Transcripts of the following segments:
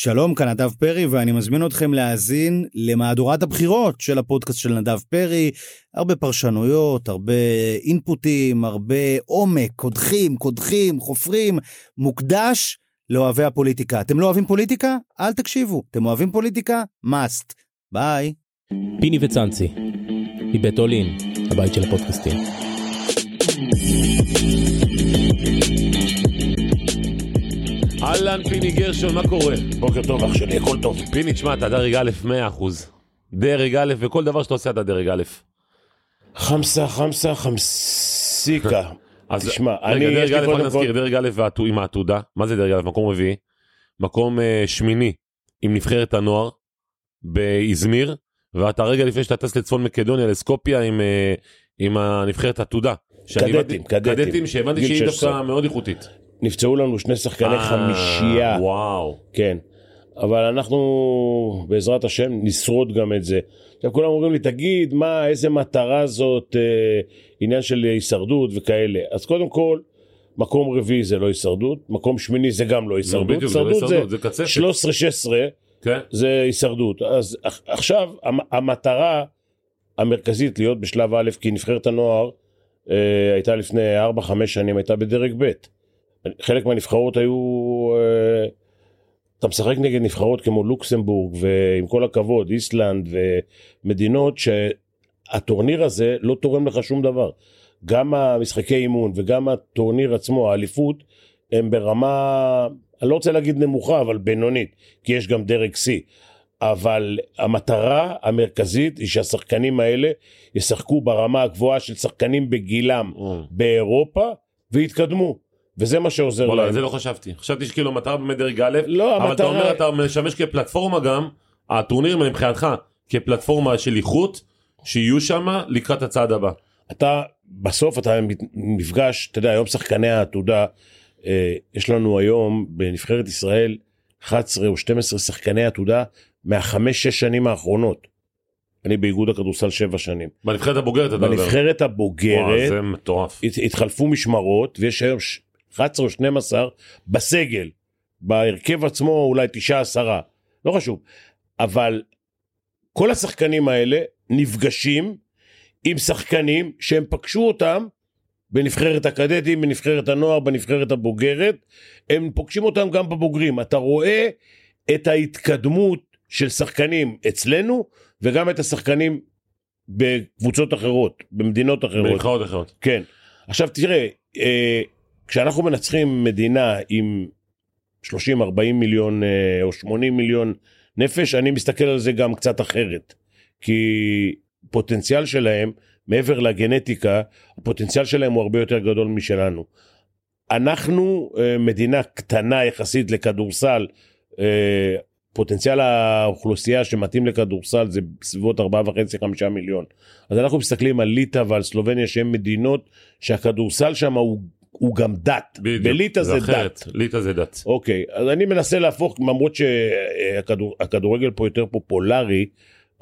שלום, כאן נדב פרי, ואני מזמין אתכם להאזין למהדורת הבחירות של הפודקאסט של נדב פרי. הרבה פרשנויות, הרבה אינפוטים, הרבה עומק, קודחים, קודחים, חופרים, מוקדש לאוהבי הפוליטיקה. אתם לא אוהבים פוליטיקה? אל תקשיבו. אתם אוהבים פוליטיקה? must. ביי. פיני וצאנצי, מבית אולין, הבית של הפודקאסטים. אהלן פיני גרשון, מה קורה? בוקר טוב אח שלי, הכל טוב. פיני, תשמע, אתה דרג א' 100%. דרג א', וכל דבר שאתה עושה אתה דרג א'. חמסה, חמסה, חמסיקה. אז תשמע, רגע, אני, יש דרג לי א', רק קודם נזכיר, כל, דרג א' עם העתודה. מה זה דרג א'? מקום רביעי. מקום אה, שמיני עם נבחרת הנוער באזמיר, ואתה רגע לפני שאתה טס לצפון מקדוניה, לסקופיה עם, אה, הנבחרת עתודה. קדטים, קדטים. קדטים, שהבנתי שהיא 16. דווקא מאוד איכותית. נפצעו לנו שני שחקני אה, חמישייה, וואו. כן. אבל אנחנו, בעזרת השם, נשרוד גם את זה. עכשיו כולם אומרים לי, תגיד, מה, איזה מטרה זאת, אה, עניין של הישרדות וכאלה. אז קודם כל, מקום רביעי זה לא הישרדות, מקום שמיני זה גם לא הישרדות. בדיוק, זה לא הישרדות הישרדות, זה קצפת. 13-16 כן. זה הישרדות. אז עכ- עכשיו המ- המטרה המרכזית להיות בשלב א', כי נבחרת הנוער אה, הייתה לפני 4-5 שנים, הייתה בדרג ב'. חלק מהנבחרות היו... אה, אתה משחק נגד נבחרות כמו לוקסמבורג, ועם כל הכבוד, איסלנד ומדינות שהטורניר הזה לא תורם לך שום דבר. גם המשחקי אימון וגם הטורניר עצמו, האליפות, הם ברמה, אני לא רוצה להגיד נמוכה, אבל בינונית, כי יש גם דרג C. אבל המטרה המרכזית היא שהשחקנים האלה ישחקו ברמה הגבוהה של שחקנים בגילם אה. באירופה ויתקדמו. וזה מה שעוזר להם. זה לא חשבתי. חשבתי שכאילו המטרה באמת דרג א', לא, אבל אתה המטרה- אומר אתה משמש כפלטפורמה גם, הטורנירים האלה מבחינתך כפלטפורמה של איכות, שיהיו שם לקראת הצעד הבא. אתה בסוף אתה נפגש, אתה יודע, היום שחקני העתודה, אה, יש לנו היום בנבחרת ישראל 11 או 12 שחקני עתודה מהחמש-שש שנים האחרונות. אני באיגוד הכדורסל שבע שנים. בנבחרת הבוגרת אתה מדבר. בנבחרת וואו, הבוגרת זה מטורף. הת- התחלפו משמרות ויש היום ש- 11 או 12 בסגל. בהרכב עצמו אולי 9-10, לא חשוב. אבל כל השחקנים האלה נפגשים עם שחקנים שהם פגשו אותם בנבחרת הקדטים, בנבחרת הנוער, בנבחרת הבוגרת, הם פוגשים אותם גם בבוגרים. אתה רואה את ההתקדמות של שחקנים אצלנו וגם את השחקנים בקבוצות אחרות, במדינות אחרות. בנבחרות אחרות. כן. עכשיו תראה, אה, כשאנחנו מנצחים מדינה עם 30-40 מיליון אה, או 80 מיליון נפש, אני מסתכל על זה גם קצת אחרת. כי פוטנציאל שלהם, מעבר לגנטיקה, הפוטנציאל שלהם הוא הרבה יותר גדול משלנו. אנחנו אה, מדינה קטנה יחסית לכדורסל, אה, פוטנציאל האוכלוסייה שמתאים לכדורסל זה בסביבות 4.5-5 מיליון. אז אנחנו מסתכלים על ליטא ועל סלובניה שהן מדינות שהכדורסל שם הוא, הוא גם דת. בדיוק. בליטא זה, אחרת. דת. ליטא זה דת. אוקיי, אז אני מנסה להפוך, למרות שהכדורגל פה יותר פופולרי,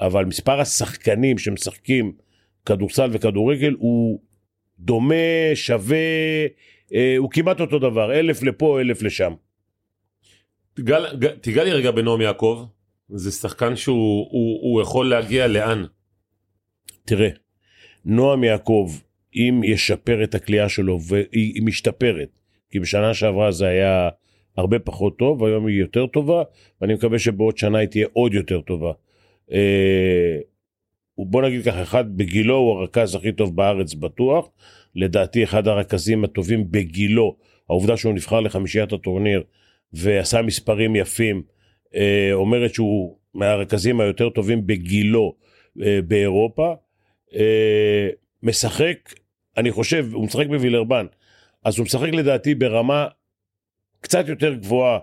אבל מספר השחקנים שמשחקים כדורסל וכדורגל הוא דומה, שווה, אה, הוא כמעט אותו דבר, אלף לפה, אלף לשם. תיגע תיגע לי רגע בנועם יעקב, זה שחקן שהוא הוא, הוא יכול להגיע לאן? תראה, נועם יעקב, אם ישפר את הכלייה שלו, והיא משתפרת, כי בשנה שעברה זה היה הרבה פחות טוב, והיום היא יותר טובה, ואני מקווה שבעוד שנה היא תהיה עוד יותר טובה. אה, בוא נגיד ככה, אחד בגילו הוא הרכז הכי טוב בארץ בטוח, לדעתי אחד הרכזים הטובים בגילו, העובדה שהוא נבחר לחמישיית הטורניר ועשה מספרים יפים, אה, אומרת שהוא מהרכזים היותר טובים בגילו אה, באירופה. אה, משחק, אני חושב, הוא משחק בווילרבן, אז הוא משחק לדעתי ברמה קצת יותר גבוהה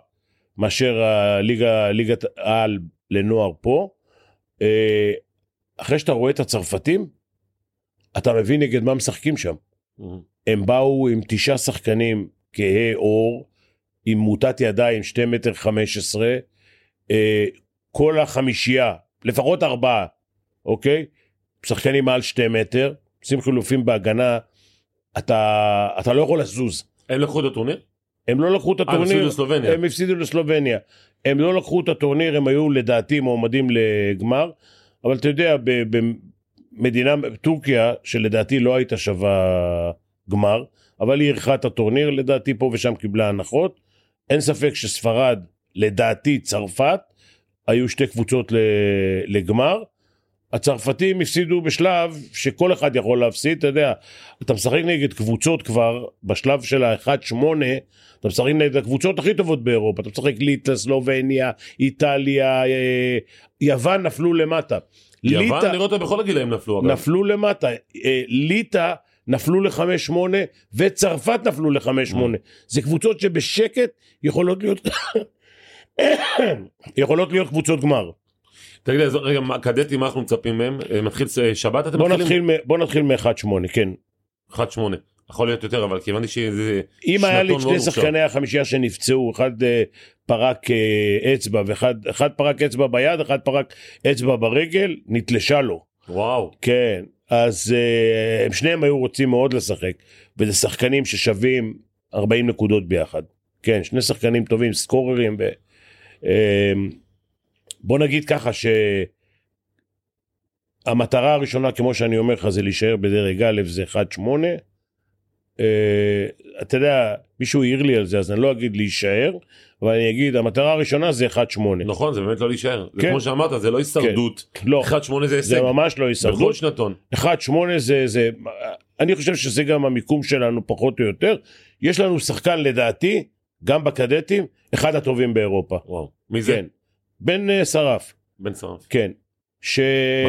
מאשר הליגה, ליגת העל לנוער פה. אה, אחרי שאתה רואה את הצרפתים, אתה מבין נגד מה משחקים שם. הם באו עם תשעה שחקנים כהי עור, עם מוטת ידיים, שתי מטר חמש עשרה, אה, כל החמישייה, לפחות ארבעה, אוקיי? שחקנים מעל שתי מטר, עושים חילופים בהגנה, אתה, אתה לא יכול לזוז. הם לקחו את הטורניר? הם לא לקחו את אה, הם הפסידו הטורניר, לסלובניה. הם הפסידו לסלובניה. הם לא לקחו את הטורניר, הם היו לדעתי מועמדים לגמר, אבל אתה יודע, במדינה, טורקיה, שלדעתי לא הייתה שווה גמר, אבל היא אירחה את הטורניר, לדעתי פה ושם קיבלה הנחות. אין ספק שספרד, לדעתי צרפת, היו שתי קבוצות לגמר. הצרפתים הפסידו בשלב שכל אחד יכול להפסיד, אתה יודע, אתה משחק נגד קבוצות כבר, בשלב של ה-1-8, אתה משחק נגד הקבוצות הכי טובות באירופה, אתה משחק ליטא, סלובניה, איטליה, אה, יוון נפלו למטה. יוון, רואה אותה בכל הגילאים נפלו. אגב. נפלו למטה, אה, ליטא נפלו ל-5-8 וצרפת נפלו ל-5-8. זה קבוצות שבשקט יכולות להיות, יכולות להיות קבוצות גמר. תגיד לי, רגע, קדטים, מה אנחנו מצפים מהם? אה, מתחיל אה, שבת אתם מתחילים? בוא נתחיל מ-1-8, כן. 1-8. יכול להיות יותר, אבל כי הבנתי שזה... אם היה לי שנתון שני מוכשר. שחקני החמישייה שנפצעו, אחד אה, פרק אה, אצבע ואחד אחד פרק אצבע ביד, אחד פרק אצבע ברגל, נתלשה לו. וואו. כן, אז אה, הם שניהם היו רוצים מאוד לשחק, וזה שחקנים ששווים 40 נקודות ביחד. כן, שני שחקנים טובים, סקוררים. ו... אה, בוא נגיד ככה שהמטרה הראשונה, כמו שאני אומר לך, זה להישאר בדרג א', זה 1-8. אה, אתה יודע, מישהו העיר לי על זה, אז אני לא אגיד להישאר, אבל אני אגיד, המטרה הראשונה זה 1-8. נכון, זה באמת לא להישאר. זה כן. כמו שאמרת, זה לא הישרדות. לא, 1-8 זה זה הישג. ממש לא בכל הישרדות. שנתון. 1-8 זה, זה, אני חושב שזה גם המיקום שלנו פחות או יותר. יש לנו שחקן לדעתי, גם בקדטים, אחד הטובים באירופה. וואו. מי זה? כן. בן אה, שרף, בן שרף. כן. ש...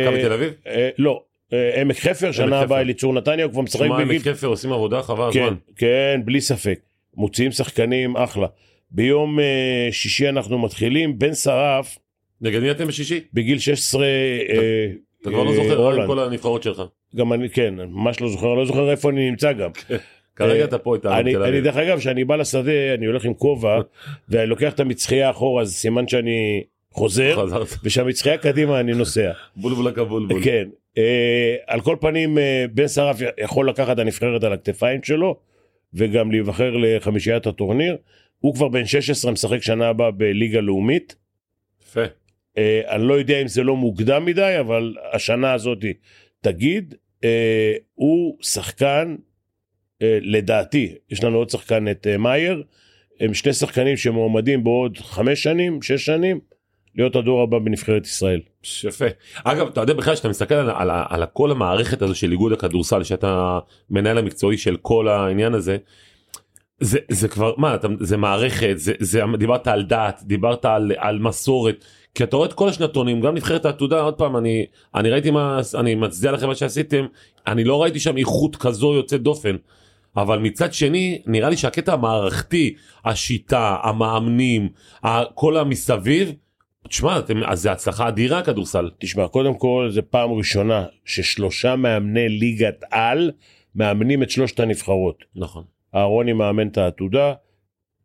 מכבי תל אביב? אה, לא, אה, עמק חפר, שנה. הבאה אליצור נתניה, הוא כבר משחק שמע, בגיל... עמק חפר עושים עבודה חבל כן, הזמן. כן, בלי ספק. מוציאים שחקנים אחלה. ביום אה, שישי אנחנו מתחילים, בן שרף, נגד מי אתם בשישי? בגיל 16, אה, אתה כבר לא זוכר הולנד. כל הנבחרות שלך. גם אני, כן, ממש לא זוכר, לא זוכר איפה אני נמצא גם. כרגע אתה פה איתנו אני, אני. דרך אגב, כשאני בא לשדה, אני הולך עם כובע, ואני לוקח את המצחייה אחורה, אז סימן שאני חוזר. ושהמצחייה קדימה אני נוסע. בולבול הקבולבול. כן. אה, על כל פנים, אה, בן שרף יכול לקחת את הנבחרת על הכתפיים שלו, וגם להיבחר לחמישיית הטורניר. הוא כבר בן 16, משחק שנה הבאה בליגה לאומית. יפה. אה, אני לא יודע אם זה לא מוקדם מדי, אבל השנה הזאת תגיד, אה, הוא שחקן, אה, לדעתי, יש לנו עוד שחקן את אה, מאייר, הם שני שחקנים שמועמדים בעוד חמש שנים, שש שנים, להיות הדור הבא בנבחרת ישראל. יפה. אגב, אתה יודע בכלל שאתה מסתכל על, על, על כל המערכת הזו של איגוד הכדורסל, שאתה מנהל המקצועי של כל העניין הזה, זה, זה כבר, מה, אתה, זה מערכת, זה, זה, דיברת על דת, דיברת על, על מסורת, כי אתה רואה את כל השנתונים, גם נבחרת העתודה, עוד פעם, אני, אני ראיתי מה, אני מצדיע לכם מה שעשיתם, אני לא ראיתי שם איכות כזו יוצאת דופן. אבל מצד שני, נראה לי שהקטע המערכתי, השיטה, המאמנים, כל המסביב, תשמע, אתם, אז זה הצלחה אדירה הכדורסל. תשמע, קודם כל, זו פעם ראשונה ששלושה מאמני ליגת על מאמנים את שלושת הנבחרות. נכון. אהרוני מאמן את העתודה,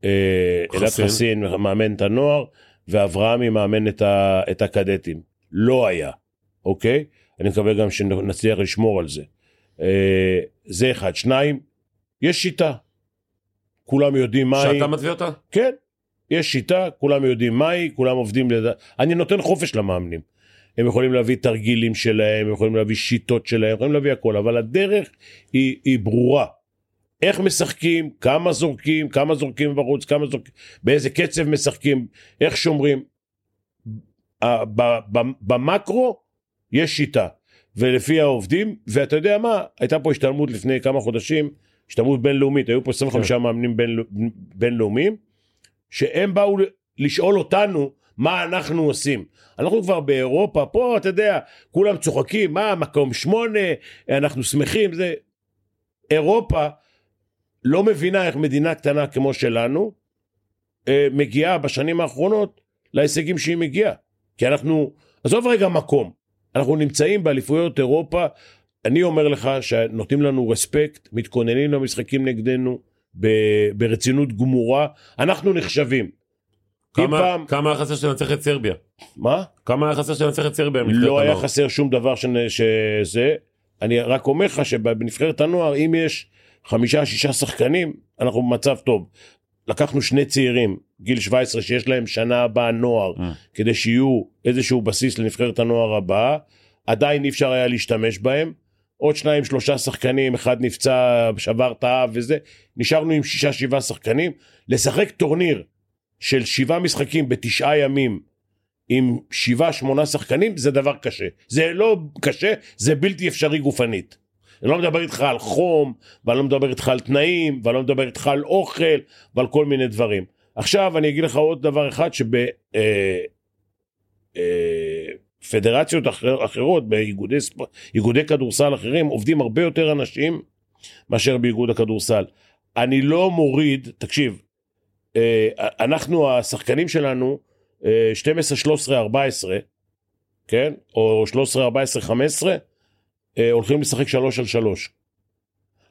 אה, אלעד חסין. חסין מאמן את הנוער, ואברהמי מאמן את, ה, את הקדטים. לא היה, אוקיי? אני מקווה גם שנצליח לשמור על זה. אה, זה אחד. שניים, יש שיטה. כולם יודעים מה היא. שאתה מתווה אותה? כן, יש שיטה, כולם יודעים מהי, כולם עובדים לד... אני נותן חופש למאמנים. הם יכולים להביא תרגילים שלהם, הם יכולים להביא שיטות שלהם, יכולים להביא הכל, אבל הדרך היא, היא ברורה. איך משחקים, כמה זורקים, כמה זורקים בחוץ, כמה זורקים, באיזה קצב משחקים, איך שומרים. במקרו יש שיטה, ולפי העובדים, ואתה יודע מה, הייתה פה השתלמות לפני כמה חודשים, השתלמות בינלאומית, היו פה 25 מאמנים בין, בינלאומיים, שהם באו לשאול אותנו מה אנחנו עושים. אנחנו כבר באירופה, פה אתה יודע, כולם צוחקים, מה, מקום שמונה, אנחנו שמחים, זה... אירופה לא מבינה איך מדינה קטנה כמו שלנו אה, מגיעה בשנים האחרונות להישגים שהיא מגיעה. כי אנחנו, עזוב רגע מקום, אנחנו נמצאים באליפויות אירופה, אני אומר לך שנותנים לנו רספקט, מתכוננים למשחקים נגדנו ברצינות גמורה, אנחנו נחשבים. כמה, פעם, כמה היה חסר שננצח את סרביה? מה? כמה היה חסר שננצח את סרביה? לא היה הנוער? חסר שום דבר שנ- שזה. אני רק אומר לך שבנבחרת הנוער, אם יש חמישה, שישה שחקנים, אנחנו במצב טוב. לקחנו שני צעירים, גיל 17 שיש להם שנה הבאה נוער, Mm. כדי שיהיו איזשהו בסיס לנבחרת הנוער הבאה, עדיין אי אפשר היה להשתמש בהם. עוד שניים שלושה שחקנים, אחד נפצע, שבר את האף וזה, נשארנו עם שישה שבעה שחקנים. לשחק טורניר של שבעה משחקים בתשעה ימים עם שבעה שמונה שחקנים זה דבר קשה. זה לא קשה, זה בלתי אפשרי גופנית. אני לא מדבר איתך על חום, ואני לא מדבר איתך על תנאים, ואני לא מדבר איתך על אוכל, ועל כל מיני דברים. עכשיו אני אגיד לך עוד דבר אחד שבפדרציות אחר, אחרות, באיגודי ספ- כדורסל אחרים, עובדים הרבה יותר אנשים מאשר באיגוד הכדורסל. אני לא מוריד, תקשיב, אה, אנחנו השחקנים שלנו, אה, 12, 13, 14, כן? או 13, 14, 15, אה, הולכים לשחק 3 על 3.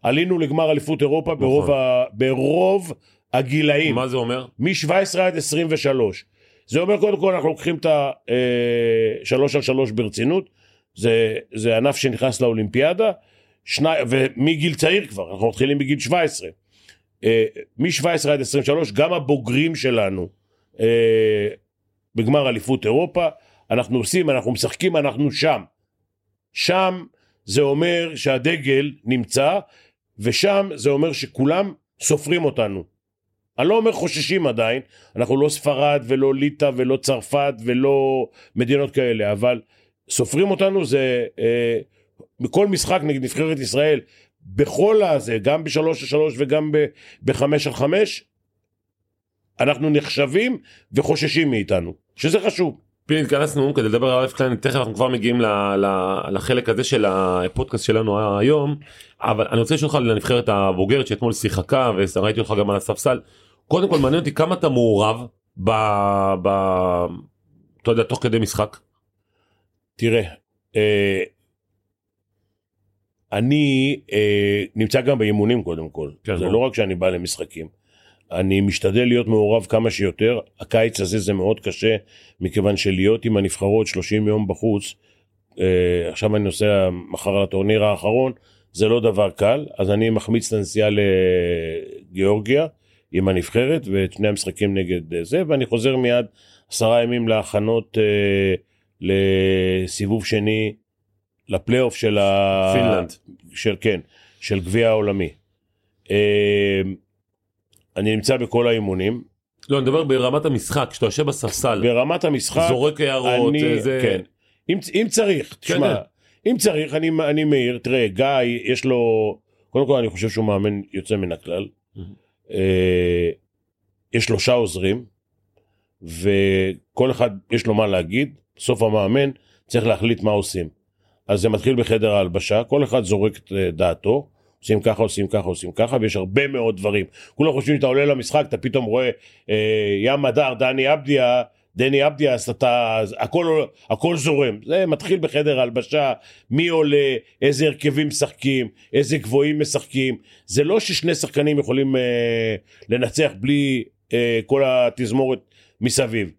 עלינו לגמר אליפות אירופה ברוב, נכון. ה, ברוב הגילאים. מה זה אומר? מ-17 עד 23. זה אומר קודם כל אנחנו לוקחים את ה-3 על 3 ברצינות, זה, זה ענף שנכנס לאולימפיאדה, שני, ומגיל צעיר כבר, אנחנו מתחילים בגיל 17. מ-17 עד 23, גם הבוגרים שלנו אה, בגמר אליפות אירופה, אנחנו עושים, אנחנו משחקים, אנחנו שם. שם זה אומר שהדגל נמצא, ושם זה אומר שכולם סופרים אותנו. אני לא אומר חוששים עדיין, אנחנו לא ספרד ולא ליטא ולא צרפת ולא מדינות כאלה, אבל סופרים אותנו זה אה, בכל משחק נגד נבחרת ישראל, בכל הזה, גם בשלוש על שלוש וגם בחמש על חמש, אנחנו נחשבים וחוששים מאיתנו, שזה חשוב. פיני התכנסנו כדי לדבר על אלף קליין תכף אנחנו כבר מגיעים ל- ל- לחלק הזה של הפודקאסט שלנו היום אבל אני רוצה לשאול אותך לנבחרת הבוגרת שאתמול שיחקה וראיתי אותך גם על הספסל קודם כל מעניין אותי כמה אתה מעורב ב... ב... אתה יודע תוך כדי משחק. תראה, אה, אני אה, נמצא גם באימונים קודם כל, כן, זה. לא רק שאני בא למשחקים. אני משתדל להיות מעורב כמה שיותר, הקיץ הזה זה מאוד קשה, מכיוון שלהיות עם הנבחרות 30 יום בחוץ, אה, עכשיו אני נוסע מחר לטורניר האחרון, זה לא דבר קל, אז אני מחמיץ את הנסיעה לגיאורגיה עם הנבחרת ואת שני המשחקים נגד אה, זה, ואני חוזר מיד עשרה ימים להכנות אה, לסיבוב שני לפלייאוף של ה... פינלנד. של כן, של גביע העולמי. אה, אני נמצא בכל האימונים, לא אני מדבר ברמת המשחק כשאתה יושב בספסל ברמת המשחק, זורק הערות אני, זה כן. אם, אם צריך, תשמע, כן. אם צריך, אני, אני מעיר, תראה, גיא, יש לו, קודם כל אני חושב שהוא מאמן יוצא מן הכלל. מהמם. אה, יש שלושה עוזרים, וכל אחד יש לו מה להגיד, בסוף המאמן צריך להחליט מה עושים. אז זה מתחיל בחדר ההלבשה, כל אחד זורק את אה, דעתו, עושים ככה, עושים ככה, עושים ככה, ויש הרבה מאוד דברים. כולם חושבים שאתה עולה למשחק, אתה פתאום רואה אה, ים הדר, דני אבדיה, דני אבדיה, אז אתה, הכל, הכל זורם. זה מתחיל בחדר ההלבשה, מי עולה, איזה הרכבים משחקים, איזה גבוהים משחקים. זה לא ששני שחקנים יכולים אה, לנצח בלי אה, כל התזמורת מסביב.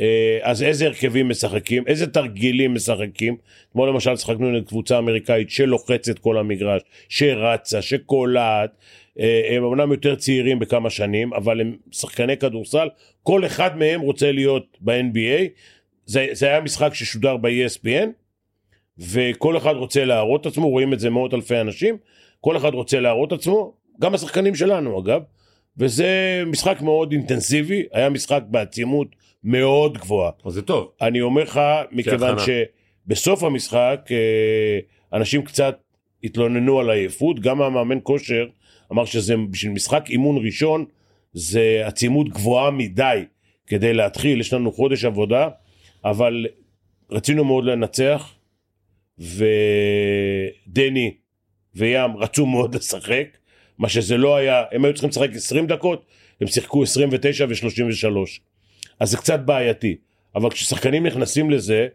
אה, אז איזה הרכבים משחקים, איזה תרגילים משחקים. כמו למשל שחקנו נגד קבוצה אמריקאית שלוחצת כל המגרש, שרצה, שקולעת. אה, הם אמנם יותר צעירים בכמה שנים, אבל הם שחקני כדורסל, כל אחד מהם רוצה להיות ב-NBA. זה, זה היה משחק ששודר ב-ESPN, וכל אחד רוצה להראות עצמו, רואים את זה מאות אלפי אנשים, כל אחד רוצה להראות עצמו, גם השחקנים שלנו אגב, וזה משחק מאוד אינטנסיבי, היה משחק בעצימות מאוד גבוהה. אז זה טוב אני אומר לך, מכיוון. שבסוף המשחק אה, אנשים קצת התלוננו על עייפות, גם המאמן כושר אמר שזה בשביל משחק אימון ראשון, זה עצימות גבוהה מדי כדי להתחיל, יש לנו חודש עבודה, אבל רצינו מאוד לנצח, ודני וים רצו מאוד לשחק, מה שזה לא היה, הם היו צריכים לשחק 20 דקות, הם שיחקו 29 ו-33. אז זה קצת בעייתי. אבל כששחקנים נכנסים לזה,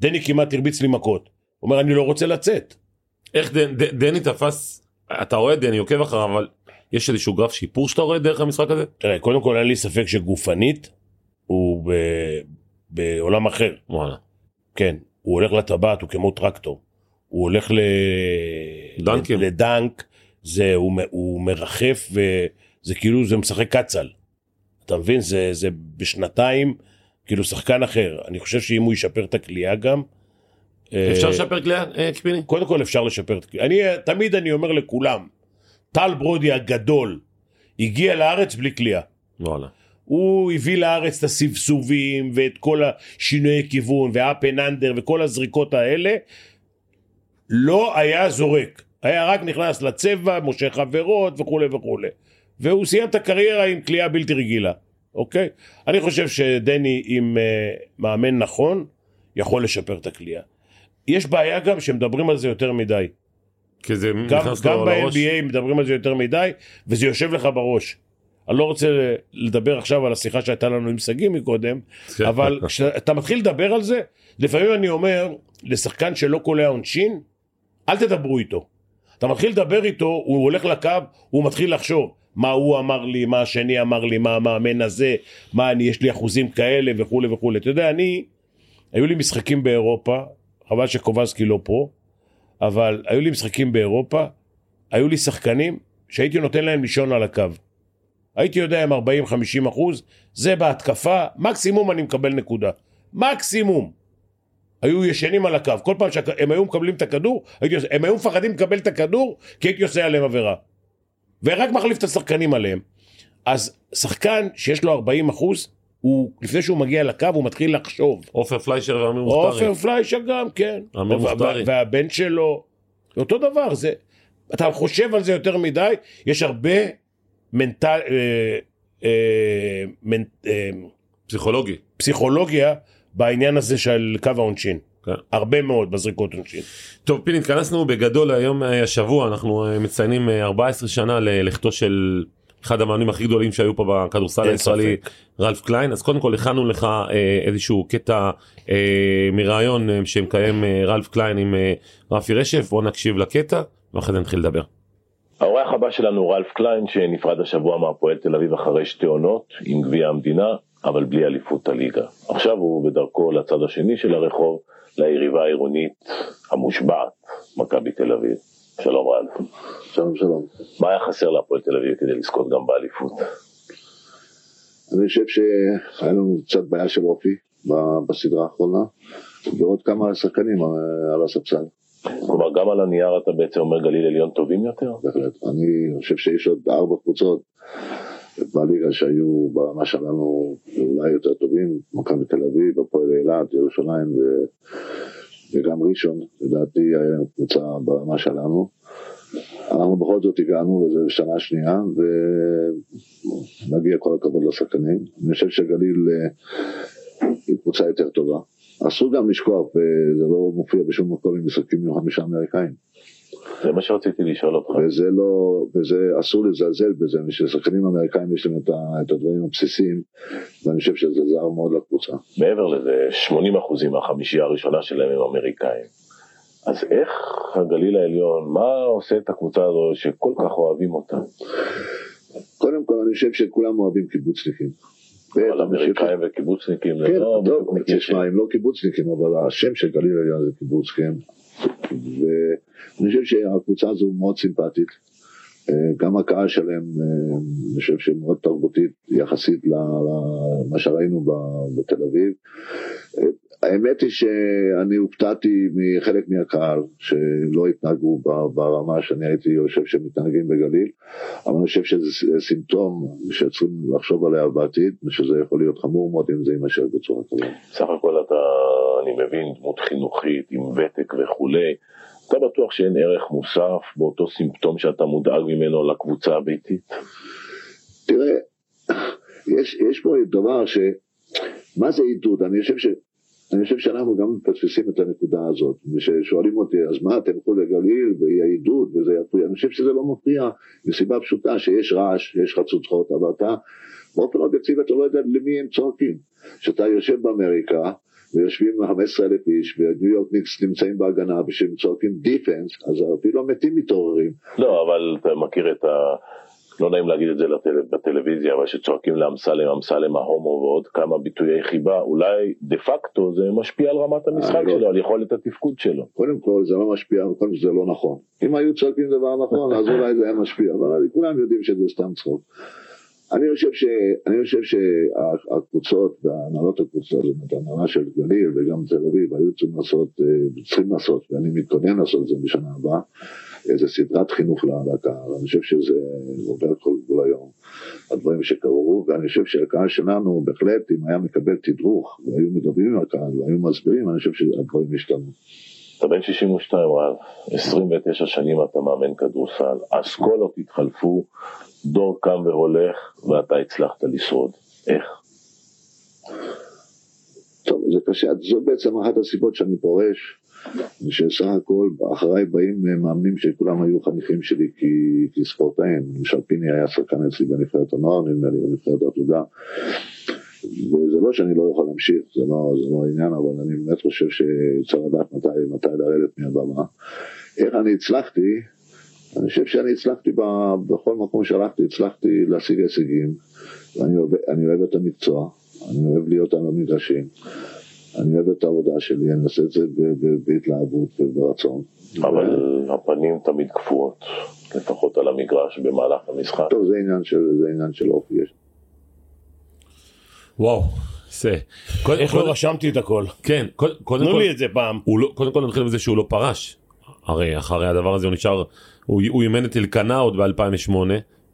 דני כמעט הרביץ לי מכות. הוא אומר, אני לא רוצה לצאת. איך דן, ד, דני תפס אתה רואה דני עוקב אחריו אבל יש איזשהו גרף שיפור שאתה רואה דרך המשחק הזה? תראה, קודם כל אין לי ספק שגופנית הוא ב... בעולם אחר. וואלה. כן, הוא הולך לטבעת, הוא כמו טרקטור. הוא הולך ל... דנקים. לדנק, זה, הוא, הוא מרחף וזה כאילו זה משחק קצל. אתה מבין, זה, זה בשנתיים, כאילו שחקן אחר. אני חושב שאם הוא ישפר את הקליעה גם... אפשר אה, לשפר קליעה, אה, קיפיני? קודם כל אפשר לשפר את הקליעה. אני, תמיד אני אומר לכולם, טל ברודי הגדול הגיע לארץ בלי קליעה. וואלה. הוא הביא לארץ את הסבסובים ואת כל השינויי כיוון ו up and under וכל הזריקות האלה. לא היה זורק, היה רק נכנס לצבע, מושך חברות וכולי וכולי. והוא סיים את הקריירה עם כליאה בלתי רגילה, אוקיי? אני חושב שדני עם uh, מאמן נכון, יכול לשפר את הכליאה. יש בעיה גם שמדברים על זה יותר מדי. כי זה גם, נכנס גם לו לראש. ב-NBA מדברים על זה יותר מדי, וזה יושב לך בראש. אני לא רוצה לדבר עכשיו על השיחה שהייתה לנו עם שגיא מקודם, כן. אבל כשאתה מתחיל לדבר על זה, לפעמים אני אומר לשחקן שלא קולע עונשין, אל תדברו איתו. אתה מתחיל לדבר איתו, הוא הולך לקו, הוא מתחיל לחשוב. מה הוא אמר לי, מה השני אמר לי, מה המאמן הזה, מה אני, יש לי אחוזים כאלה וכולי וכולי. אתה יודע, אני, היו לי משחקים באירופה, חבל שקובסקי לא פה, אבל היו לי משחקים באירופה, היו לי שחקנים שהייתי נותן להם לישון על הקו. הייתי יודע עם 40-50 אחוז, זה בהתקפה, מקסימום אני מקבל נקודה. מקסימום. היו ישנים על הקו, כל פעם שהם היו מקבלים את הכדור, הייתי, הם היו מפחדים לקבל את הכדור, כי הייתי עושה עליהם עבירה. ורק מחליף את השחקנים עליהם. אז שחקן שיש לו 40 אחוז, הוא, לפני שהוא מגיע לקו, הוא מתחיל לחשוב. עופר פליישר ואמיר מוכתרי. עופר פליישר גם, כן. אמיר מוכתרי. והבן שלו, אותו דבר, זה, אתה חושב על זה יותר מדי, יש הרבה מנטל, אה, אה, מנ, אה, פסיכולוגי. פסיכולוגיה בעניין הזה של קו העונשין. כן. הרבה מאוד בזריקות עונשין. טוב פיני התכנסנו בגדול היום אה, השבוע אנחנו אה, מציינים אה, 14 שנה ללכתו של אחד המאמנים הכי גדולים שהיו פה בכדורסל הישראלי. רלף קליין אז קודם כל הכנו לך אה, איזשהו קטע אה, מראיון אה, שמקיים אה, רלף קליין עם אה, רפי רשף בוא נקשיב לקטע ואחרי זה נתחיל לדבר. האורח הבא שלנו הוא רלף קליין שנפרד השבוע מהפועל תל אביב אחרי שתי עונות עם גביע המדינה אבל בלי אליפות הליגה. עכשיו הוא בדרכו לצד השני של הרחוב ליריבה העירונית המושבעת מכבי תל אביב. שלום רלף. שלום שלום. מה היה חסר להפועל תל אביב כדי לזכות גם באליפות? אני חושב שהיה לנו קצת בעיה של אופי בסדרה האחרונה, ועוד כמה שחקנים אה, על הספסל, כלומר גם על הנייר אתה בעצם אומר גליל עליון טובים יותר? בהחלט. אני חושב שיש עוד ארבע קבוצות בליגה שהיו ברמה שלנו אולי יותר טובים, מכבי תל אביב, הפועל אילת, ירושלים ו... וגם ראשון, לדעתי היה קבוצה ברמה שלנו. אנחנו בכל זאת הגענו, וזה שנה שנייה, ומגיע כל הכבוד לשחקנים. אני חושב שגליל אה, היא קבוצה יותר טובה. אסור גם לשכוח, וזה לא מופיע בשום מקום, אם משחקים עם חמישה אמריקאים. זה מה שרציתי לשאול אותך. וזה לא, וזה אסור לזלזל בזה, וששחקנים אמריקאים יש להם את, את הדברים הבסיסיים, ואני חושב שזה זר מאוד לקבוצה. מעבר לזה 80% מהחמישייה הראשונה שלהם הם אמריקאים. אז איך הגליל העליון, מה עושה את הקבוצה הזו שכל כך אוהבים אותה? קודם כל אני חושב שכולם אוהבים קיבוצניקים. אבל אמריקאים וקיבוצניקים זה כן, לא טוב, בדיוק מתיישב. תשמע, הם לא קיבוצניקים, אבל השם של גליל עליון זה קיבוץ, כן. ואני חושב שהקבוצה הזו מאוד סימפטית. אה, גם הקהל שלהם, אה, אני חושב שהיא מאוד תרבותית יחסית למה שראינו בתל אביב. האמת היא שאני הופתעתי מחלק מהקהל שלא התנהגו ברמה שאני הייתי חושב שהם מתנהגים בגליל, אבל אני חושב שזה סימפטום שצריכים לחשוב עליה בעתיד, ושזה יכול להיות חמור מאוד אם זה יימשך בצורה כזאת. סך הכל אתה, אני מבין, דמות חינוכית עם ותק וכולי. אתה בטוח שאין ערך מוסף באותו סימפטום שאתה מודאג ממנו לקבוצה הביתית? תראה, יש, יש פה דבר ש... מה זה עידוד? אני חושב, ש... אני חושב שאנחנו גם מפספסים את הנקודה הזאת. וששואלים אותי, אז מה, תלכו לגליל ויהיה עידוד וזה יפריע? אני חושב שזה לא מפריע, מסיבה פשוטה שיש רעש, יש חצוצרות, אבל אתה באופן אובייקטיבי אתה לא יודע למי הם צועקים. כשאתה יושב באמריקה, ויושבים 15 אלף איש, וניו יורק ניקס נמצאים בהגנה, ושהם צועקים defense, אז אפילו המתים מתעוררים. לא, אבל אתה מכיר את ה... לא נעים להגיד את זה לטל... בטלוויזיה, אבל שצועקים לאמסלם, אמסלם ההומו ועוד כמה ביטויי חיבה, אולי דה פקטו זה משפיע על רמת המשחק לא. שלו, על יכולת התפקוד שלו. קודם כל זה לא משפיע, קודם כל זה לא נכון. אם היו צועקים דבר נכון, אז אולי זה היה משפיע, אבל כולם יודעים שזה סתם צחוק. אני חושב, ש, אני חושב שהקבוצות והנהלות הקבוצות, זאת אומרת הנהלה של גליל וגם תל אביב היו צריכים לעשות, אה, צריכים לעשות, ואני מתכונן לעשות את זה בשנה הבאה, איזה סדרת חינוך לקהל, אני חושב שזה עובר כל גבול היום, הדברים שקרו, ואני חושב שהקהל שלנו בהחלט, אם היה מקבל תדרוך, והיו מדברים עם הקהל והיו מסבירים, אני חושב שהדברים השתנו. אתה בן 62 רב, 29 שנים אתה מאמן כדורסל, אסכולות התחלפו, דור קם והולך, ואתה הצלחת לשרוד. איך? טוב, זה קשה, זו בעצם אחת הסיבות שאני פורש, שסך הכל אחריי באים מאמנים שכולם היו חניכים שלי כספורטאים, למשל פיני היה שחקן אצלי בנבחרת הנוער, נדמה לי, בנבחרת העתודה, וזה לא שאני לא יכול להמשיך, זה לא, זה לא העניין, אבל אני באמת חושב שצריך לדעת מתי, מתי לרדת מהבמה. איך אני הצלחתי? אני חושב שאני הצלחתי בכל מקום שהלכתי, הצלחתי להשיג הישגים, ואני אוהב, אוהב את המקצוע, אני אוהב להיות על המגרשים, אני אוהב את העבודה שלי, אני עושה את זה בהתלהבות וברצון. אבל הפנים תמיד קפואות, לפחות על המגרש במהלך המשחק. טוב, זה עניין של, זה עניין של אופי. וואו. זה. איך לא רשמתי את הכל? כן, קודם כל... תנו לי את זה פעם. לא- קודם כל נתחיל בזה שהוא לא פרש. הרי אחרי הדבר הזה הוא נשאר, הוא אימן את אלקנה עוד ב-2008,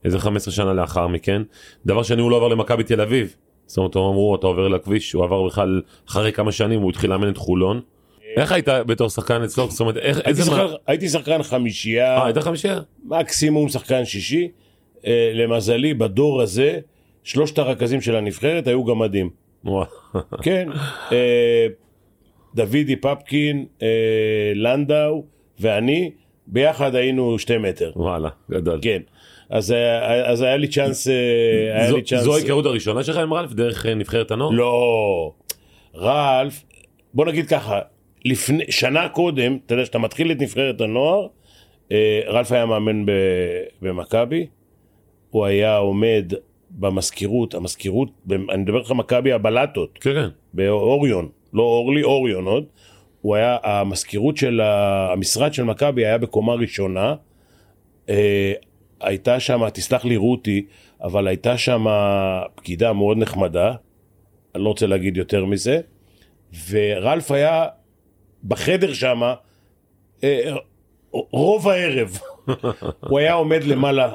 איזה 15 שנה לאחר מכן. דבר שני, הוא לא עבר למכבי תל אביב. זאת אומרת, אמרו, אתה עובר לכביש, הוא עבר בכלל אחרי כמה שנים, הוא התחיל לאמן את חולון. איך היית בתור שחקן אצלו? זאת אומרת, איך, איזה מה... הייתי שחקן חמישייה. אה, היית חמישייה? מקסימום שחקן שישי. אה, למזלי, בדור הזה, שלושת הרכזים של הנבחרת היו גמדים. כן, אה, דוידי פפקין, אה, לנדאו ואני, ביחד היינו שתי מטר. וואלה, גדול. כן. אז, אה, אז היה לי צ'אנס, היה זו, לי צ'אנס. זו ההיכרות הראשונה שלך עם רלף דרך נבחרת הנוער? לא. רלף, בוא נגיד ככה, לפני, שנה קודם, אתה יודע, כשאתה מתחיל את נבחרת הנוער, רלף היה מאמן במכבי, הוא היה עומד במזכירות, המזכירות, אני מדבר איתך מכבי הבלטות, כן, כן. באוריון, לא אורלי, אוריון עוד, הוא היה, המזכירות של, המשרד של מכבי היה בקומה ראשונה, אה, הייתה שם, תסלח לי רותי, אבל הייתה שם פקידה מאוד נחמדה, אני לא רוצה להגיד יותר מזה, ורלף היה בחדר שם אה, רוב הערב, הוא היה עומד למעלה,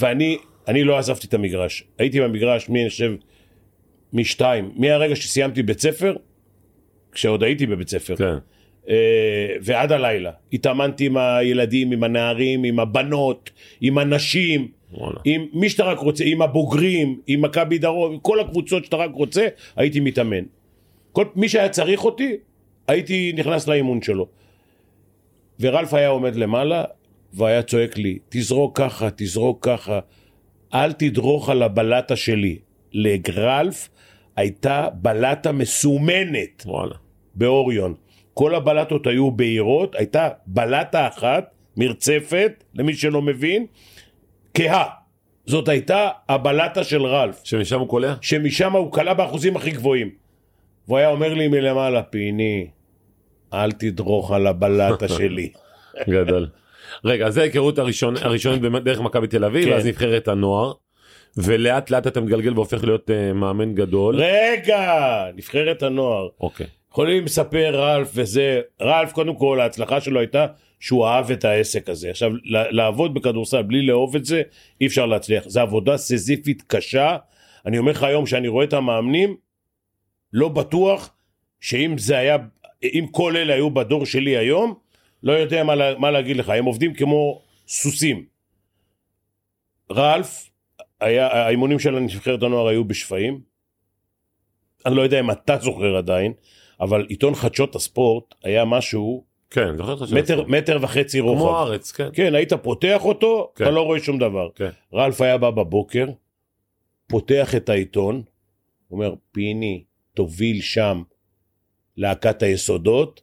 ואני אני לא עזבתי את המגרש. הייתי במגרש, מי אני חושב, משתיים, מהרגע שסיימתי בית ספר, כשעוד הייתי בבית ספר, כן. אה, ועד הלילה. התאמנתי עם הילדים, עם הנערים, עם הבנות, עם הנשים, וואלה. עם מי שאתה רק רוצה, עם הבוגרים, עם מכבי דרום, עם כל הקבוצות שאתה רק רוצה, הייתי מתאמן. כל מי שהיה צריך אותי, הייתי נכנס לאימון שלו. ורלף היה עומד למעלה, והיה צועק לי, תזרוק ככה, תזרוק ככה. אל תדרוך על הבלטה שלי. לגרלף הייתה בלטה מסומנת וואלה. באוריון. כל הבלטות היו בהירות, הייתה בלטה אחת, מרצפת, למי שלא מבין, כהה. זאת הייתה הבלטה של רלף. שמשם הוא קולע? שמשם הוא קלע באחוזים הכי גבוהים. והוא היה אומר לי מלמעלה, פיני, אל תדרוך על הבלטה שלי. גדול. רגע, אז זה ההיכרות הראשון, הראשונית באמת דרך מכבי תל אביב, כן. ואז נבחרת הנוער. ולאט לאט אתה מתגלגל והופך להיות uh, מאמן גדול. רגע, נבחרת הנוער. אוקיי. יכולים לספר רלף וזה, רלף קודם כל ההצלחה שלו הייתה שהוא אהב את העסק הזה. עכשיו לעבוד בכדורסל בלי לאהוב את זה אי אפשר להצליח. זו עבודה סזיפית קשה. אני אומר לך היום שאני רואה את המאמנים, לא בטוח שאם זה היה, אם כל אלה היו בדור שלי היום, לא יודע מה, מה להגיד לך, הם עובדים כמו סוסים. רלף, היה, האימונים של הנבחרת הנוער היו בשפיים. אני לא יודע אם אתה זוכר עדיין, אבל עיתון חדשות הספורט היה משהו כן, זוכר חדשות מטר, מטר וחצי רוחב. כמו הארץ, כן. כן, היית פותח אותו, כן. אתה לא רואה שום דבר. כן. רלף היה בא בבוקר, פותח את העיתון, אומר, פיני, תוביל שם להקת היסודות,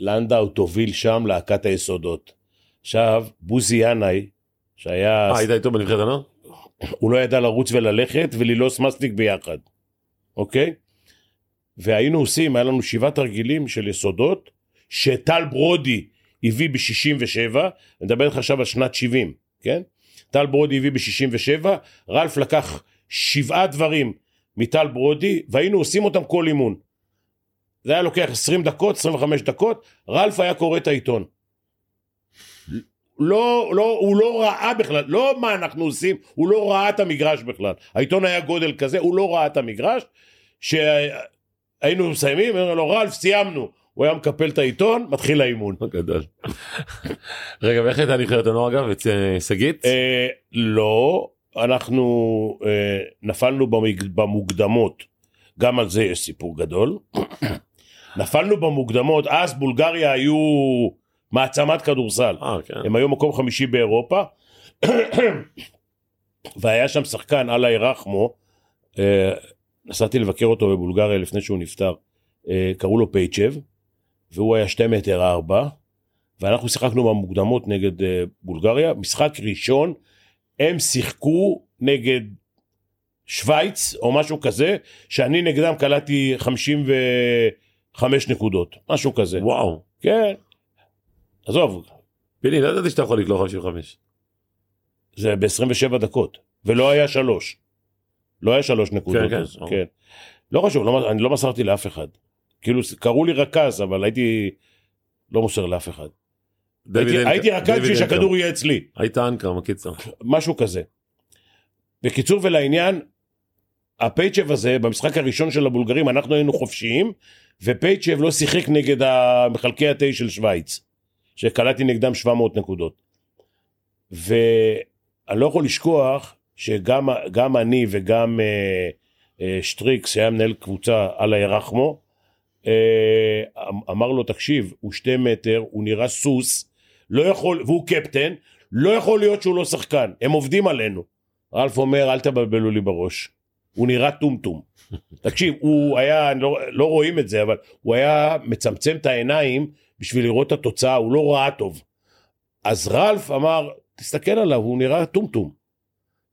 לנדאו תוביל שם להקת היסודות. עכשיו, בוזי ינאי, שהיה... אה, היית איתו בנבחרת הנוער? הוא לא ידע לרוץ וללכת וללעוס מסטיק ביחד, אוקיי? והיינו עושים, היה לנו שבעת תרגילים של יסודות, שטל ברודי הביא ב-67, אני מדבר איתך עכשיו על שנת 70, כן? טל ברודי הביא ב-67, רלף לקח שבעה דברים מטל ברודי, והיינו עושים אותם כל אימון. זה היה לוקח 20 דקות, 25 דקות, רלף היה קורא את העיתון. לא, לא, הוא לא ראה בכלל, לא מה אנחנו עושים, הוא לא ראה את המגרש בכלל. העיתון היה גודל כזה, הוא לא ראה את המגרש, שהיינו מסיימים, אמרנו לו, רלף, סיימנו. הוא היה מקפל את העיתון, מתחיל האימון. גדול. רגע, ואיך הייתה נבחרת הנוער אגב? את אה, שגית? אה, לא, אנחנו אה, נפלנו במוקדמות, גם על זה יש סיפור גדול. נפלנו במוקדמות, אז בולגריה היו מעצמת כדורסל. כן. הם היו מקום חמישי באירופה, והיה שם שחקן, אללה רחמו, אה, נסעתי לבקר אותו בבולגריה לפני שהוא נפטר, אה, קראו לו פייצ'ב, והוא היה שתי מטר ארבע, ואנחנו שיחקנו במוקדמות נגד אה, בולגריה, משחק ראשון, הם שיחקו נגד שווייץ או משהו כזה, שאני נגדם קלטתי 55 נקודות, משהו כזה. וואו. כן. עזוב, פיני, לא ידעתי שאתה יכול לקלוע 55. זה ב-27 דקות, ולא היה שלוש. לא היה שלוש נקודות. כן, כן, אז, ברור. כן. לא חשוב, לא, אני לא מסרתי לאף אחד. כאילו, קראו לי רכז, אבל הייתי לא מוסר לאף אחד. הייתי, אנקר- הייתי רכז בשביל. שהכדור יהיה אצלי, היית אנקר, מקיצר. משהו כזה. בקיצור ולעניין, הפייצ'ב הזה, במשחק הראשון של הבולגרים, אנחנו היינו חופשיים, ופייצ'ב לא שיחק נגד מחלקי התה של שווייץ, שקלטתי נגדם 700 נקודות. ואני לא יכול לשכוח שגם גם אני וגם אה, אה, שטריקס, שהיה מנהל קבוצה על הירחמו, אה, אמר לו, תקשיב, הוא שתי מטר, הוא נראה סוס, לא יכול, והוא קפטן, לא יכול להיות שהוא לא שחקן, הם עובדים עלינו. רלף אומר, אל תבלבלו לי בראש. הוא נראה טומטום. תקשיב, הוא היה, לא, לא רואים את זה, אבל הוא היה מצמצם את העיניים בשביל לראות את התוצאה, הוא לא ראה טוב. אז רלף אמר, תסתכל עליו, הוא נראה טומטום.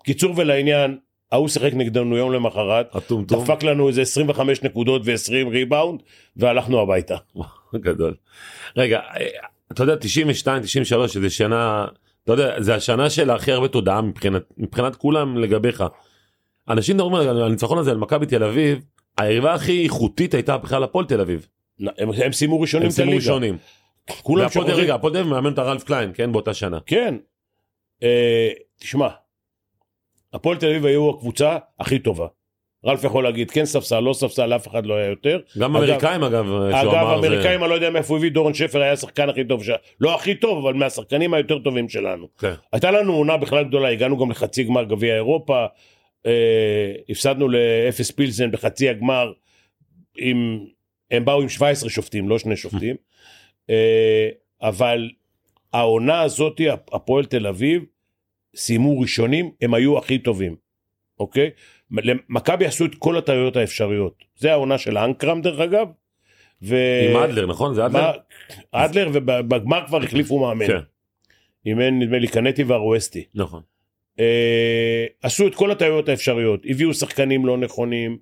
קיצור ולעניין, ההוא שיחק נגדנו יום למחרת, הטומטום. דפק לנו איזה 25 נקודות ו-20 ריבאונד, והלכנו הביתה. גדול. רגע, אה, אתה יודע, 92, 93, שזה שנה, אתה יודע, זה השנה של הכי הרבה תודעה מבחינת, מבחינת כולם לגביך. אנשים מדברים על הניצחון הזה על מכבי תל אביב, היריבה הכי איכותית הייתה בכלל הפועל תל אביב. הם, הם סיימו ראשונים הם סיימו. ראשונים. כולם שוכחים. רגע, הפועל תל אביב מאמן את הרלף קליין, כן, באותה שנה. כן. אה, תשמע, הפועל תל אביב היו הקבוצה הכי טובה. רלף יכול להגיד כן ספסל, לא ספסל, אף אחד לא היה יותר. גם אגב- אמריקאים אגב, אגב, אמר, זה- אני לא יודע מאיפה הוא הביא, דורון שפר היה השחקן הכי טוב, ש... לא הכי טוב, אבל מהשחקנים היותר טובים שלנו. כן. הייתה לנו עונה בכלל גדולה, הגענו גם לחצי גמר גביע אירופה, אה, הפסדנו לאפס פילזן בחצי הגמר, עם, הם באו עם 17 שופטים, לא שני שופטים, אה, אבל העונה הזאתי, הפועל תל אביב, סיימו ראשונים, הם היו הכי טובים, אוקיי? מכבי עשו את כל הטעויות האפשריות. זה העונה של אנקרם דרך אגב. ו... עם אדלר, נכון? זה אדלר? אדלר, ובגמר כבר החליפו מאמן. כן, אימן נדמה לי קנטי והרואסטי. נכון. אה, עשו את כל הטעויות האפשריות, הביאו שחקנים לא נכונים,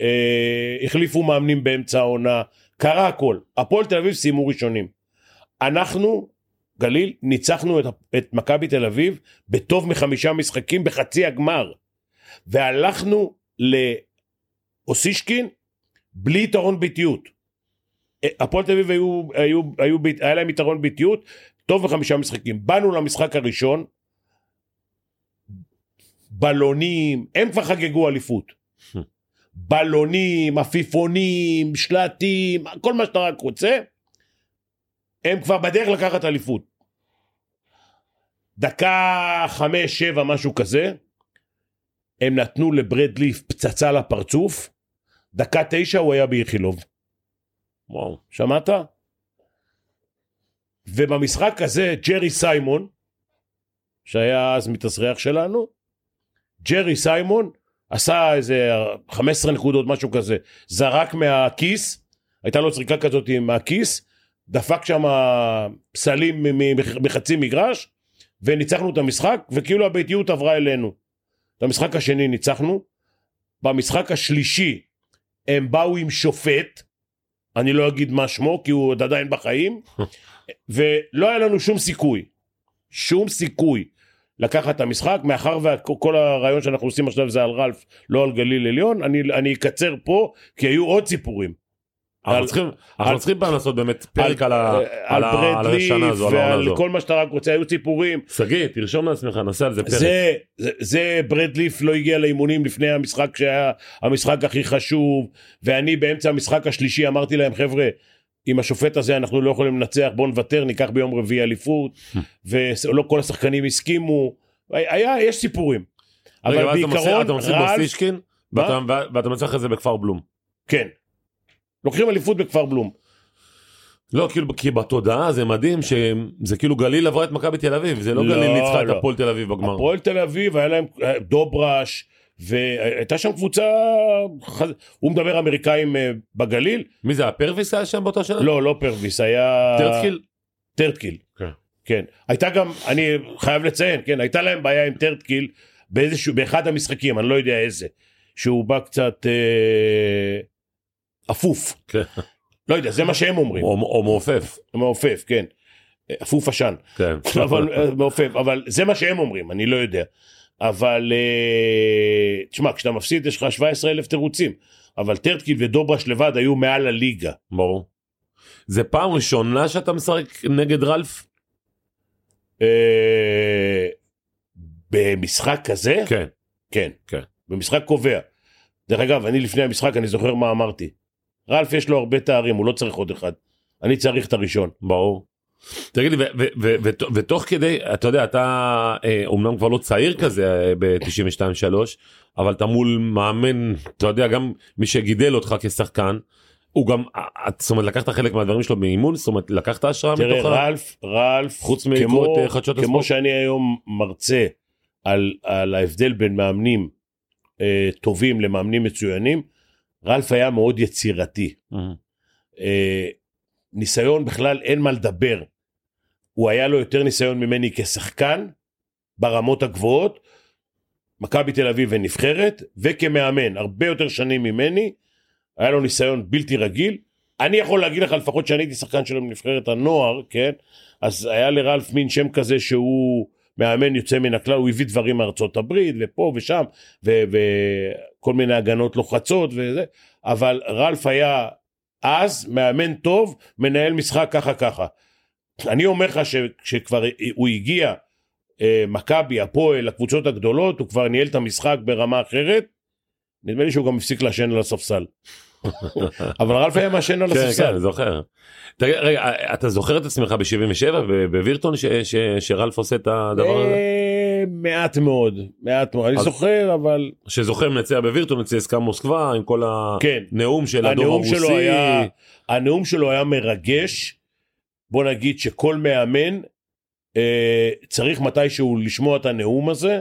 אה, החליפו מאמנים באמצע העונה, קרה הכל. הפועל תל אביב סיימו ראשונים. אנחנו, גליל, ניצחנו את, את מכבי תל אביב בטוב מחמישה משחקים בחצי הגמר. והלכנו לאוסישקין בלי יתרון ביתיות. אה, הפועל תל אביב היו, היו, היו, היו, היה להם יתרון ביתיות, טוב בחמישה משחקים. באנו למשחק הראשון, בלונים, הם כבר חגגו אליפות. בלונים, עפיפונים, שלטים, כל מה שאתה רק רוצה, הם כבר בדרך לקחת אליפות. דקה חמש, שבע, משהו כזה, הם נתנו לברדליף פצצה לפרצוף, דקה תשע הוא היה באיכילוב. וואו. שמעת? ובמשחק הזה ג'רי סיימון, שהיה אז מתאזרח שלנו, ג'רי סיימון עשה איזה 15 נקודות, משהו כזה, זרק מהכיס, הייתה לו זריקה כזאת מהכיס, דפק שם פסלים מחצי מגרש, וניצחנו את המשחק, וכאילו הביתיות עברה אלינו. את המשחק השני ניצחנו, במשחק השלישי הם באו עם שופט, אני לא אגיד מה שמו, כי הוא עוד עדיין בחיים, ולא היה לנו שום סיכוי. שום סיכוי. לקחת את המשחק, מאחר וכל הרעיון שאנחנו עושים עכשיו זה על רלף, לא על גליל עליון, אני, אני אקצר פה, כי היו עוד סיפורים. אנחנו צריכים, אנחנו צריכים פעם לעשות באמת פרק על ה- על על ה- על ברדלי השנה הזו, על העונה ועל הזו. כל מה שאתה רק רוצה, היו סיפורים. שגיא, תרשום לעצמך, נעשה על זה פרק. זה, ברדליף לא הגיע לאימונים לפני המשחק שהיה המשחק הכי חשוב, ואני באמצע המשחק השלישי אמרתי להם, חבר'ה, עם השופט הזה אנחנו לא יכולים לנצח, בואו נוותר, ניקח ביום רביעי אליפות, ולא כל השחקנים הסכימו, היה, יש סיפורים. רגע, אבל ואז אתה בעיקרון, אתה רלף, בוסישקין, מה? ואתה- ואתה מצליח את זה בכפר בלום. כן. לוקחים אליפות בכפר בלום. לא, כאילו, כי בתודעה זה מדהים שזה כאילו גליל עברה את מכבי תל אביב, זה לא לא, גליל ניצחה את לא. הפועל תל אביב בגמר. הפועל תל אביב היה להם אה, דובראש והייתה שם קבוצה חז- הוא מדבר אמריקאים אה, בגליל מי זה, הפרוויס היה שם באותה שנה? לא לא פרוויס היה טרטקיל? טרטקיל כן. כן הייתה גם אני חייב לציין כן הייתה להם בעיה עם טרטקיל באיזשהו באחד המשחקים אני לא יודע איזה שהוא בא קצת אה, אפוף כן. לא יודע זה מה שהם אומרים או או מעופף. מעופף כן אפוף עשן כן. אבל אה, מעופף אבל זה מה שהם אומרים אני לא יודע אבל אה, תשמע כשאתה מפסיד יש לך 17 אלף תירוצים אבל טרטקיל ודוברש לבד היו מעל הליגה ברור. זה פעם ראשונה שאתה משחק נגד רלף? אה, במשחק כזה כן. כן כן. במשחק קובע. דרך אגב אני לפני המשחק אני זוכר מה אמרתי. רלף יש לו הרבה תארים הוא לא צריך עוד אחד. אני צריך את הראשון. ברור. תגיד לי, ותוך כדי, אתה יודע, אתה אה, אומנם כבר לא צעיר כזה ב-92-3, אבל אתה מול מאמן, אתה יודע, גם מי שגידל אותך כשחקן, הוא גם, אה, זאת אומרת, לקחת חלק מהדברים שלו באימון, זאת אומרת, לקחת השראה תראה מתוך ה... רלף רלף חוץ כמו, אה, חדשות כמו הספורט. שאני היום מרצה על, על ההבדל בין מאמנים אה, טובים למאמנים מצוינים רלף היה מאוד יצירתי. אה, אה, ניסיון בכלל אין מה לדבר. הוא היה לו יותר ניסיון ממני כשחקן ברמות הגבוהות מכבי תל אביב ונבחרת וכמאמן הרבה יותר שנים ממני היה לו ניסיון בלתי רגיל. אני יכול להגיד לך לפחות שאני הייתי שחקן שלו בנבחרת הנוער כן? אז היה לרלף מין שם כזה שהוא מאמן יוצא מן הכלל הוא הביא דברים מארצות הברית ופה ושם וכל מיני הגנות לוחצות וזה אבל רלף היה אז מאמן טוב מנהל משחק ככה ככה. אני אומר לך שכשכבר הוא הגיע אה, מכבי הפועל הקבוצות הגדולות הוא כבר ניהל את המשחק ברמה אחרת נדמה לי שהוא גם הפסיק לעשן על הספסל אבל רלף היה מעשן על כן, כן, הספסל אני זוכר. תגיד, רגע, אתה זוכר את עצמך ב-77 בווירטון שרלף עושה את הדבר הזה? אה, מעט מאוד מעט מאוד אני זוכר אבל שזוכר מנצח בווירטון אצל סקה מוסקבה עם כל כן הנאום של הדור הרוסי. היה הנאום שלו היה מרגש בוא נגיד שכל מאמן אה, צריך מתישהו לשמוע את הנאום הזה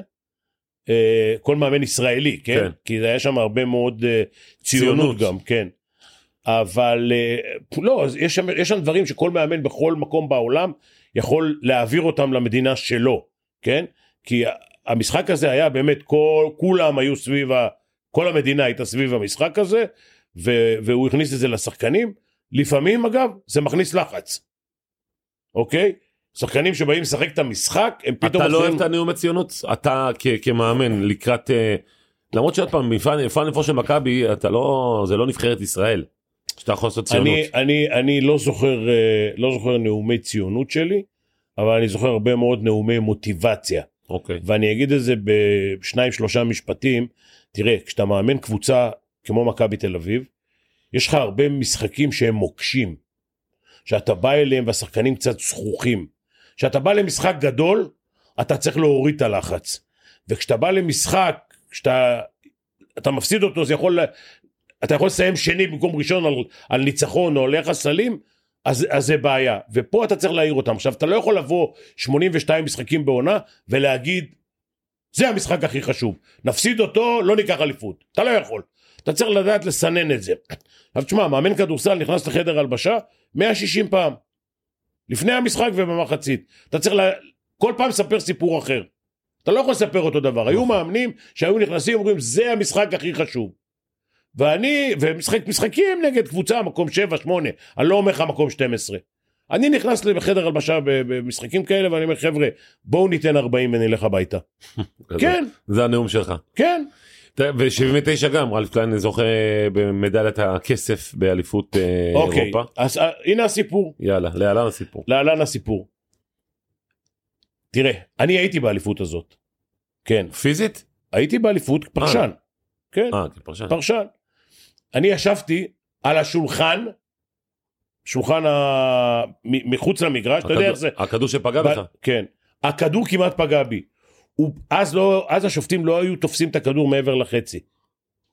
כל מאמן ישראלי כן? כן. כי היה שם הרבה מאוד אה, ציונות, ציונות. גם כן אבל אה, לא יש שם, יש שם דברים שכל מאמן בכל מקום בעולם יכול להעביר אותם למדינה שלו כן כי המשחק הזה היה באמת כל כולם היו סביב ה... כל המדינה הייתה סביב המשחק הזה ו, והוא הכניס את זה לשחקנים לפעמים אגב זה מכניס לחץ אוקיי שחקנים שבאים לשחק את המשחק הם פתאום אתה לא אוהב את הנאום הציונות? אתה כמאמן לקראת... אה, למרות שעוד פעם, מפעל נפו של מכבי, אתה לא... זה לא נבחרת ישראל. שאתה יכול לעשות ציונות. אני, אני, אני לא זוכר אה, לא זוכר נאומי ציונות שלי אבל אני זוכר הרבה מאוד נאומי מוטיבציה אוקיי. ואני אגיד את זה בשניים שלושה משפטים תראה כשאתה מאמן קבוצה כמו מכבי תל אביב יש לך הרבה משחקים שהם מוקשים שאתה בא אליהם והשחקנים קצת זכוכים כשאתה בא למשחק גדול אתה צריך להוריד את הלחץ. וכשאתה בא למשחק כשאתה אתה מפסיד אותו זה יכול אתה יכול לסיים שני במקום ראשון על, על ניצחון או על יחס סלים אז, אז זה בעיה. ופה אתה צריך להעיר אותם. עכשיו אתה לא יכול לבוא 82 משחקים בעונה ולהגיד זה המשחק הכי חשוב. נפסיד אותו לא ניקח אליפות. אתה לא יכול. אתה צריך לדעת לסנן את זה. עכשיו תשמע מאמן כדורסל נכנס לחדר הלבשה 160 פעם לפני המשחק ובמחצית. אתה צריך לה... כל פעם לספר סיפור אחר. אתה לא יכול לספר אותו דבר. היו מאמנים שהיו נכנסים ואומרים זה המשחק הכי חשוב. ואני ומשחק משחקים נגד קבוצה מקום 7 8 אני לא אומר לך מקום 12 אני נכנס לחדר הלבשה במשחקים כאלה ואני אומר חבר'ה בואו ניתן 40 ונלך הביתה. כן, זה הנאום שלך. כן. ו-79 גם, רלף קליין זוכה במדליית הכסף באליפות אה, אוקיי, אירופה. אז אה, הנה הסיפור, יאללה, להלן הסיפור. להלן הסיפור. תראה, אני הייתי באליפות הזאת. כן, פיזית? הייתי באליפות פרשן. כן, אה, כן, פרשן. פרשן. אני ישבתי על השולחן, שולחן ה... מחוץ למגרש, אתה יודע הכדור- איך זה. הכדור שפגע ב- בך. כן. הכדור כמעט פגע בי. הוא, אז, לא, אז השופטים לא היו תופסים את הכדור מעבר לחצי.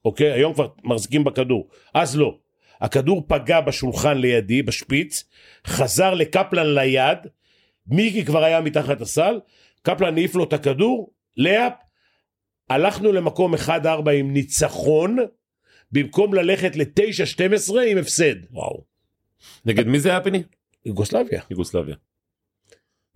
אוקיי? היום כבר מחזיקים בכדור. אז לא. הכדור פגע בשולחן לידי, בשפיץ, חזר לקפלן ליד, מיקי כבר היה מתחת הסל, קפלן העיף לו את הכדור, לאפ, הלכנו למקום 1-4 עם ניצחון, במקום ללכת ל-9-12 עם הפסד. וואו. נגד מי זה היה פיני? יוגוסלביה. יוגוסלביה.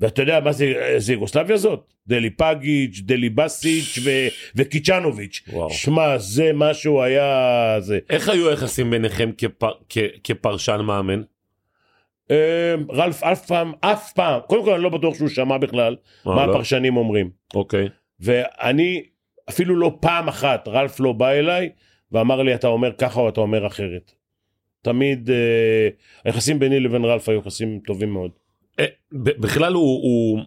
ואתה יודע מה זה, זה יוגוסלביה זאת? דלי פגיץ', דלי בסיץ' ו, וקיצ'נוביץ'. שמע, זה משהו היה... זה. איך היו היחסים ביניכם כפר- כ- כפרשן מאמן? אה, רלף אף פעם, אף פעם, קודם כל אני לא בטוח שהוא שמע בכלל אה, מה לא? הפרשנים אומרים. אוקיי. ואני, אפילו לא פעם אחת, רלף לא בא אליי ואמר לי אתה אומר ככה או אתה אומר אחרת. תמיד אה, היחסים ביני לבין רלף היו יחסים טובים מאוד. אה, בכלל הוא, הוא,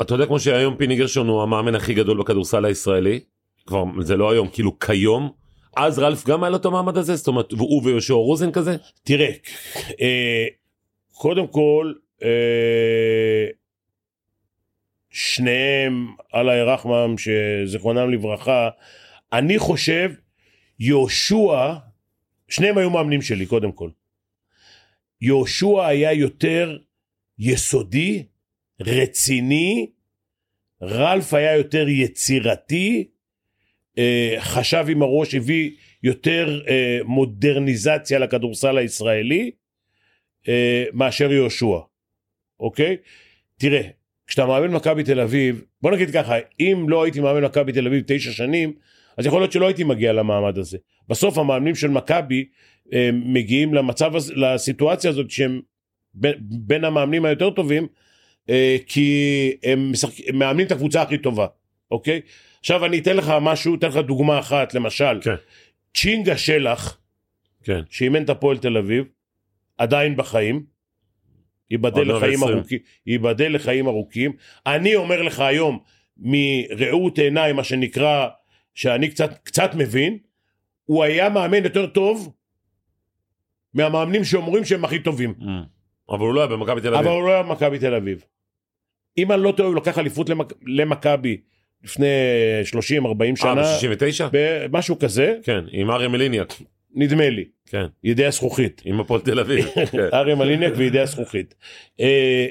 אתה יודע כמו שהיום פיני גרשון הוא המאמן הכי גדול בכדורסל הישראלי, כבר זה לא היום, כאילו כיום, אז רלף גם היה לו את המעמד הזה, זאת אומרת, והוא ויהושע רוזן כזה? תראה, אה, קודם כל, אה, שניהם, אללה ירחמם, שזיכרונם לברכה, אני חושב, יהושע, שניהם היו מאמנים שלי, קודם כל. יהושע היה יותר יסודי, רציני, רלף היה יותר יצירתי, אה, חשב עם הראש, הביא יותר אה, מודרניזציה לכדורסל הישראלי אה, מאשר יהושע, אוקיי? תראה, כשאתה מאמן מכבי תל אביב, בוא נגיד ככה, אם לא הייתי מאמן מכבי תל אביב תשע שנים, אז יכול להיות שלא הייתי מגיע למעמד הזה. בסוף המאמנים של מכבי מגיעים למצב הזה, לסיטואציה הזאת שהם בין, בין המאמנים היותר טובים, אה, כי הם, משחק, הם מאמנים את הקבוצה הכי טובה, אוקיי? עכשיו אני אתן לך משהו, אתן לך דוגמה אחת, למשל, כן. צ'ינגה שלח, כן. שאימן את הפועל תל אביב, עדיין בחיים, ייבדל עוד לחיים 120. ארוכים, ייבדל לחיים ארוכים. אני אומר לך היום, מראות עיניי, מה שנקרא, שאני קצת, קצת מבין, הוא היה מאמן יותר טוב מהמאמנים שאומרים שהם הכי טובים. אבל הוא לא היה במכבי תל אבל אביב. הוא לא היה במכבי תל אביב. אם אני לא טועה, הוא לקח אליפות למק... למכבי לפני 30-40 אה, שנה, ב-69? משהו כזה, כן, עם אריה מליניאק. נדמה לי, כן, ידי הזכוכית. עם הפועל תל אביב. כן. אריה מליניאק וידי הזכוכית. אה,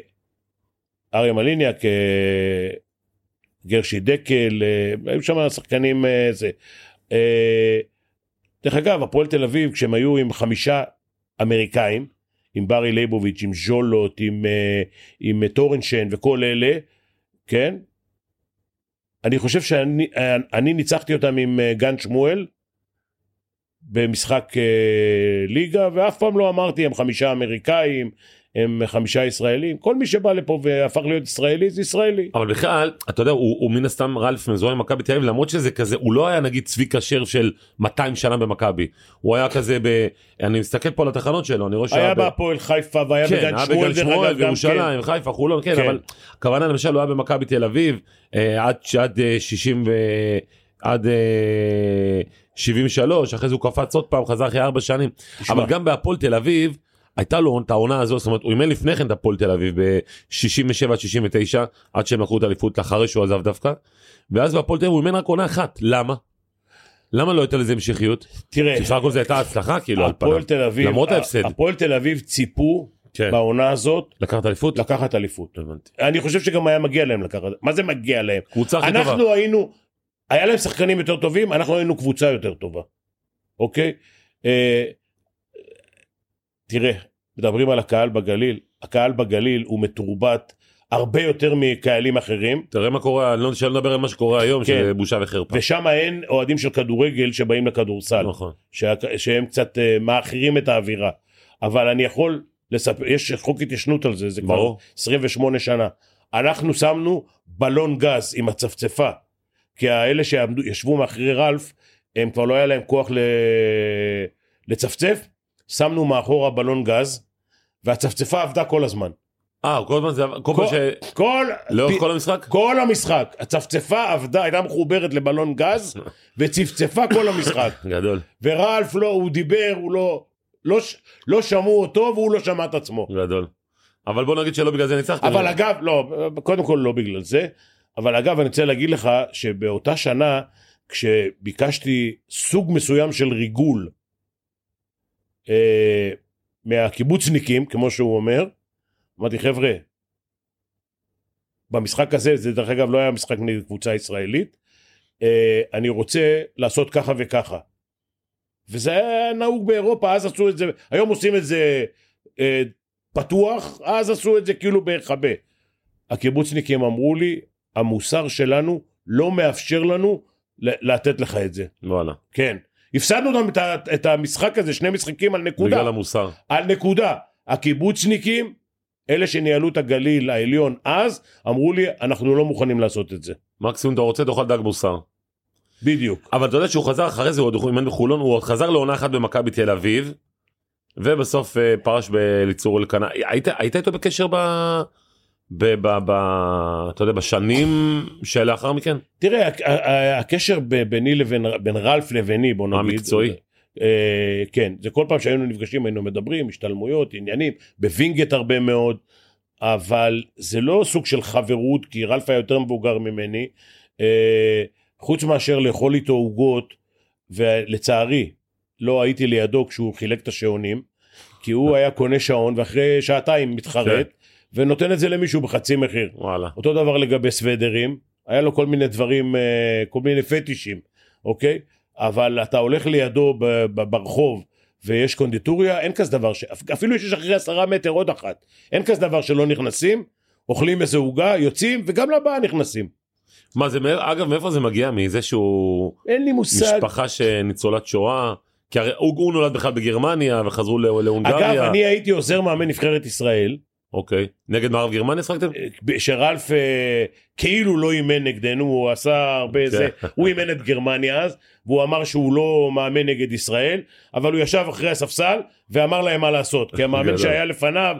אריה מליניאק, אה, גרשי דקל, אה, היו שם שחקנים אה, זה. אה, דרך אגב, הפועל תל אביב, כשהם היו עם חמישה אמריקאים, עם ברי ליבוביץ', עם ז'ולות, עם, אה, עם אה, טורנשטיין וכל אלה, כן? אני חושב שאני אני ניצחתי אותם עם אה, גן שמואל במשחק ליגה, ואף פעם לא אמרתי הם חמישה אמריקאים, הם חמישה ישראלים. כל מי שבא לפה והפך להיות ישראלי זה ישראלי. אבל בכלל, אתה יודע, הוא, הוא מן הסתם רלף מזוהה עם מכבי תל אביב, למרות שזה כזה, הוא לא היה נגיד צביקה שרף של 200 שנה במכבי. הוא היה כזה ב... אני מסתכל פה על התחנות שלו, אני רואה שהיה היה ב... בהפועל חיפה והיה כן, בגן שמואל, דרך אגב, גם בירושלים, כן. חיפה, חולון, כן, כן. אבל הכוונה למשל הוא היה במכבי תל אביב אה, עד עד אה, 60 ו... עד אה, 73, אחרי זה הוא קפץ עוד פעם, חזר אחרי ארבע שנים. תשמע, אבל גם בהפועל תל אביב, הייתה לו את העונה הזו, זאת אומרת, הוא אימן לפני כן את הפועל תל אביב ב-67 עד 69, עד שהם לקחו את האליפות אחרי שהוא עזב דווקא, ואז בהפועל תל אביב הוא אימן רק עונה אחת, למה? למה לא הייתה לזה המשכיות? תראה, בסך הכל זו הייתה הצלחה כאילו על פניו. תל אביב, למרות ההפסד. הפועל תל אביב ציפו כן. בעונה הזאת לקחת אליפות? לקחת אליפות. הבנתי. אני חושב שגם היה מגיע להם לקחת, מה זה מגיע להם? קבוצה הכי טובה. אנחנו היינו, היה להם שחקנים יותר טובים, אנחנו היינו קבוצה יותר טובה, אוקיי? אה, תראה, מדברים על הקהל בגליל, הקהל בגליל הוא מתורבת הרבה יותר מקהלים אחרים, תראה מה קורה, אני לא שלא נדבר על מה שקורה היום, כן. שזה בושה וחרפה. ושם אין אוהדים של כדורגל שבאים לכדורסל, נכון. שה- שהם קצת אה, מאחרים את האווירה. אבל אני יכול לספר, יש חוק התיישנות על זה, זה כבר ברור. 28 שנה. אנחנו שמנו בלון גז עם הצפצפה, כי האלה שישבו מאחורי רלף, הם כבר לא היה להם כוח ל... לצפצף, שמנו מאחורה בלון גז, והצפצפה עבדה כל הזמן. אה, כל הזמן זה... כל פעם ש... כל... לאורך כל המשחק? כל המשחק, הצפצפה עבדה, הייתה מחוברת לבלון גז, וצפצפה כל המשחק. גדול, ורלף לא, הוא דיבר, הוא לא... לא, ש- לא שמעו אותו והוא לא שמע את עצמו. גדול. אבל בוא נגיד שלא בגלל זה ניצחתם. אבל אגב, לא, קודם כל לא בגלל זה, אבל אגב אני רוצה להגיד לך שבאותה שנה כשביקשתי סוג מסוים של ריגול אה, מהקיבוצניקים, כמו שהוא אומר, אמרתי חבר'ה, במשחק הזה, זה דרך אגב לא היה משחק נגד קבוצה ישראלית, אה, אני רוצה לעשות ככה וככה. וזה היה נהוג באירופה, אז עשו את זה, היום עושים את זה אה, פתוח, אז עשו את זה כאילו בהיחבא. הקיבוצניקים אמרו לי, המוסר שלנו לא מאפשר לנו לתת לך את זה. וואלה. כן. הפסדנו גם את, את המשחק הזה, שני משחקים על נקודה. בגלל המוסר. על נקודה. הקיבוצניקים, אלה שניהלו את הגליל העליון אז, אמרו לי, אנחנו לא מוכנים לעשות את זה. מקסימום אתה רוצה תאכל דג מוסר. בדיוק. אבל אתה יודע שהוא חזר אחרי זה, הוא עוד אימן בחולון, הוא עוד חזר לעונה אחת במכבי תל אביב, ובסוף אה, פרש באליצור אלקנה. היית, היית איתו בקשר ב... ב... ב... ב... אתה יודע, בשנים שלאחר מכן? תראה, הקשר ביני לבין, בין רלף לביני, בוא נגיד. המקצועי. אה, כן, זה כל פעם שהיינו נפגשים היינו מדברים, השתלמויות, עניינים, בווינגייט הרבה מאוד, אבל זה לא סוג של חברות, כי רלף היה יותר מבוגר ממני, אה, חוץ מאשר לאכול איתו עוגות, ולצערי, לא הייתי לידו כשהוא חילק את השעונים, כי הוא היה קונה שעון, ואחרי שעתיים מתחרט, ונותן את זה למישהו בחצי מחיר. וואלה. אותו דבר לגבי סוודרים, היה לו כל מיני דברים, אה, כל מיני פטישים, אוקיי? אבל אתה הולך לידו ברחוב ויש קונדיטוריה, אין כזה דבר, ש... אפילו שיש אחרי עשרה מטר עוד אחת, אין כזה דבר שלא נכנסים, אוכלים איזה עוגה, יוצאים, וגם לבאה נכנסים. מה זה, אגב, מאיפה זה מגיע? מזה שהוא אין לי מושג. משפחה שניצולת שואה? כי הרי הוא, הוא נולד בכלל בגרמניה וחזרו להונגריה. אגב, אני הייתי עוזר מאמן נבחרת ישראל, אוקיי. נגד מערב גרמניה שחקתם? שרלף אה, כאילו לא אימן נגדנו, הוא עשה הרבה זה, הוא אימן את גרמניה אז, והוא אמר שהוא לא מאמן נגד ישראל, אבל הוא ישב אחרי הספסל ואמר להם מה לעשות, כי המאמן. שהיה לפניו,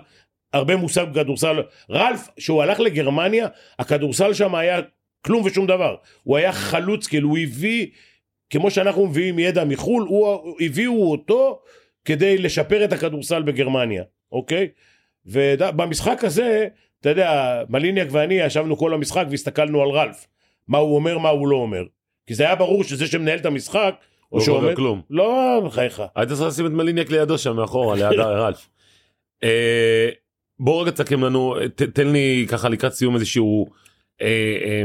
הרבה מושג בכדורסל, רלף, כשהוא הלך לגרמניה, הכדורסל שם היה כלום ושום דבר, הוא היה חלוץ, כאילו הוא הביא, כמו שאנחנו מביאים ידע מחו"ל, הוא, הביאו אותו כדי לשפר את הכדורסל בגרמניה, אוקיי? ובמשחק הזה, אתה יודע, מליניאק ואני ישבנו כל המשחק והסתכלנו על רלף. מה הוא אומר, מה הוא לא אומר. כי זה היה ברור שזה שמנהל את המשחק, או לא שעומד... כלום. לא, בחייך. היית צריך לשים את מליניאק לידו שם מאחורה, ליד רלף. אה, בוא רגע תסכם לנו, ת, תן לי ככה לקראת סיום איזשהו אה, אה,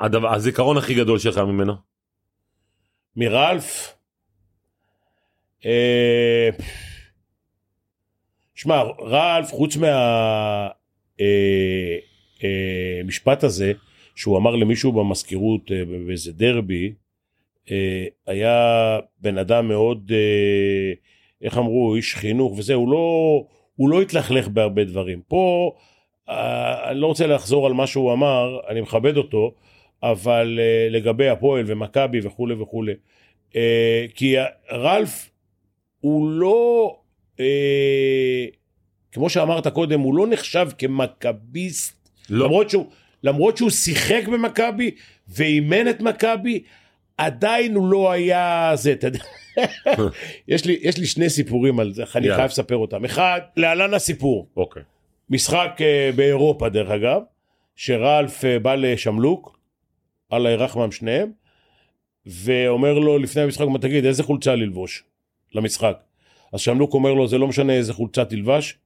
הדבר, הזיכרון הכי גדול שלך ממנו. מרלף. אה, שמע, רלף, חוץ מהמשפט הזה, שהוא אמר למישהו במזכירות אה, באיזה דרבי, אה, היה בן אדם מאוד, אה, איך אמרו, איש חינוך וזה, הוא לא, הוא לא התלכלך בהרבה דברים. פה, אה, אני לא רוצה לחזור על מה שהוא אמר, אני מכבד אותו, אבל אה, לגבי הפועל ומכבי וכולי וכולי, אה, כי רלף הוא לא, אה, כמו שאמרת קודם, הוא לא נחשב כמכביסט, לא. למרות שהוא, למרות שהוא שיחק במכבי ואימן את מכבי, עדיין הוא לא היה זה, אתה יודע. יש, לי, יש לי שני סיפורים על זה, אני. חייב לספר אותם. אחד, להלן הסיפור. אוקיי. משחק אה, באירופה דרך אגב, שרלף אה, בא לשמלוק, אללה ירחמם שניהם, ואומר לו לפני המשחק, מה תגיד, איזה חולצה ללבוש למשחק? אז שמלוק אומר לו, זה לא משנה איזה חולצה תלבש,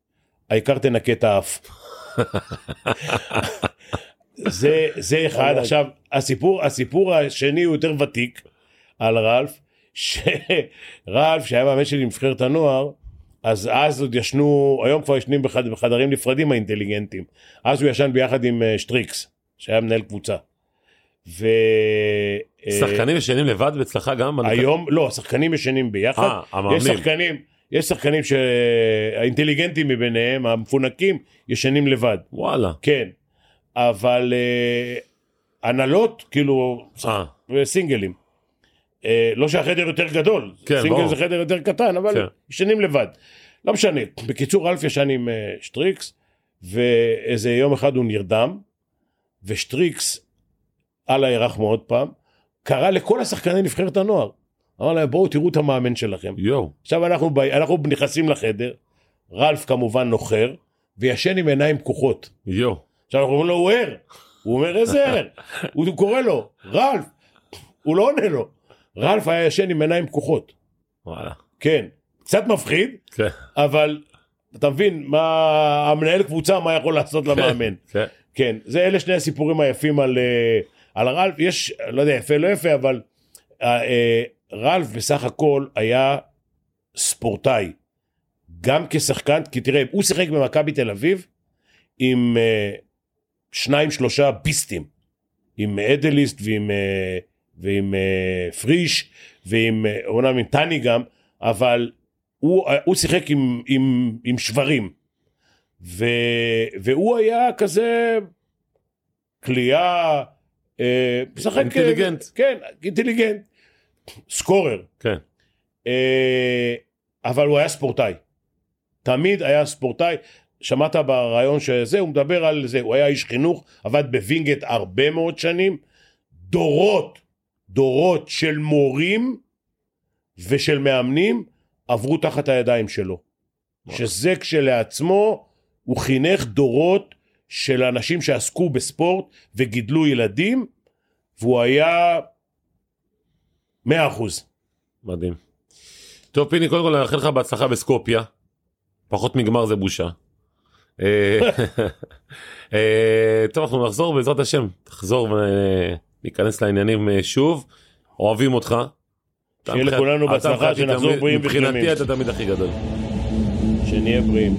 העיקר תנקה את האף. זה, זה אחד, עכשיו הסיפור, הסיפור השני הוא יותר ותיק על רלף, שרלף שהיה מאמן שלי בנבחרת הנוער, אז אז עוד ישנו, היום כבר ישנים בחד, בחדרים נפרדים האינטליגנטים, אז הוא ישן ביחד עם אה, שטריקס, שהיה מנהל קבוצה. ו... אה, שחקנים ישנים לבד אצלך גם? היום, לא, השחקנים ישנים ביחד, אה, המאמנים. יש שחקנים, יש שחקנים שהאינטליגנטים מביניהם, המפונקים, ישנים לבד. וואלה. כן. אבל אה, הנהלות, כאילו, אה, וסינגלים. אה, לא שהחדר יותר גדול, כן, סינגל ברור. זה חדר יותר קטן, אבל כן. ישנים לבד. לא משנה. בקיצור, אלף ישן עם אה, שטריקס, ואיזה יום אחד הוא נרדם, ושטריקס, אללה ירחמו עוד פעם, קרא לכל השחקני נבחרת הנוער. אמר להם, בואו תראו את המאמן שלכם. יואו. עכשיו אנחנו, בא- אנחנו נכנסים לחדר, רלף כמובן נוחר, וישן עם עיניים פקוחות. יואו. עכשיו אנחנו אומרים לו, הוא ער. הוא אומר, איזה ער? הוא קורא לו, רלף. הוא לא עונה לו. רלף היה ישן עם עיניים פקוחות. וואלה. כן. קצת מפחיד, כן. אבל אתה מבין מה המנהל קבוצה מה יכול לעשות למאמן. כן. כן, זה אלה שני הסיפורים היפים על, אה, על רלף, יש, לא יודע, יפה לא יפה, אבל אה, אה, רלף בסך הכל היה ספורטאי, גם כשחקן, כי תראה, הוא שיחק במכבי תל אביב עם אה, שניים שלושה ביסטים, עם אדליסט ועם, אה, ועם אה, פריש, ועם, אומנם עם טני גם, אבל הוא, הוא שיחק עם, עם, עם שברים. ו, והוא היה כזה כליאה, אה, משחק... אינטליגנט. כן, אינטליגנט. scorer. כן. אה, אבל הוא היה ספורטאי. תמיד היה ספורטאי. שמעת בריאיון שזה, הוא מדבר על זה, הוא היה איש חינוך, עבד בווינגייט הרבה מאוד שנים. דורות, דורות של מורים ושל מאמנים עברו תחת הידיים שלו. שזה כשלעצמו, הוא חינך דורות של אנשים שעסקו בספורט וגידלו ילדים, והוא היה מאה אחוז. מדהים. טוב פיני קודם כל אני מאחל לך בהצלחה בסקופיה. פחות מגמר זה בושה. אה, אה, טוב אנחנו נחזור בעזרת השם תחזור וניכנס לעניינים אה, שוב אוהבים אותך. שיהיה לכולנו בהצלחה, מבחינתי שנחזור בריאים מבחינתי ושלמים. אתה תמיד הכי גדול. שנהיה בריאים.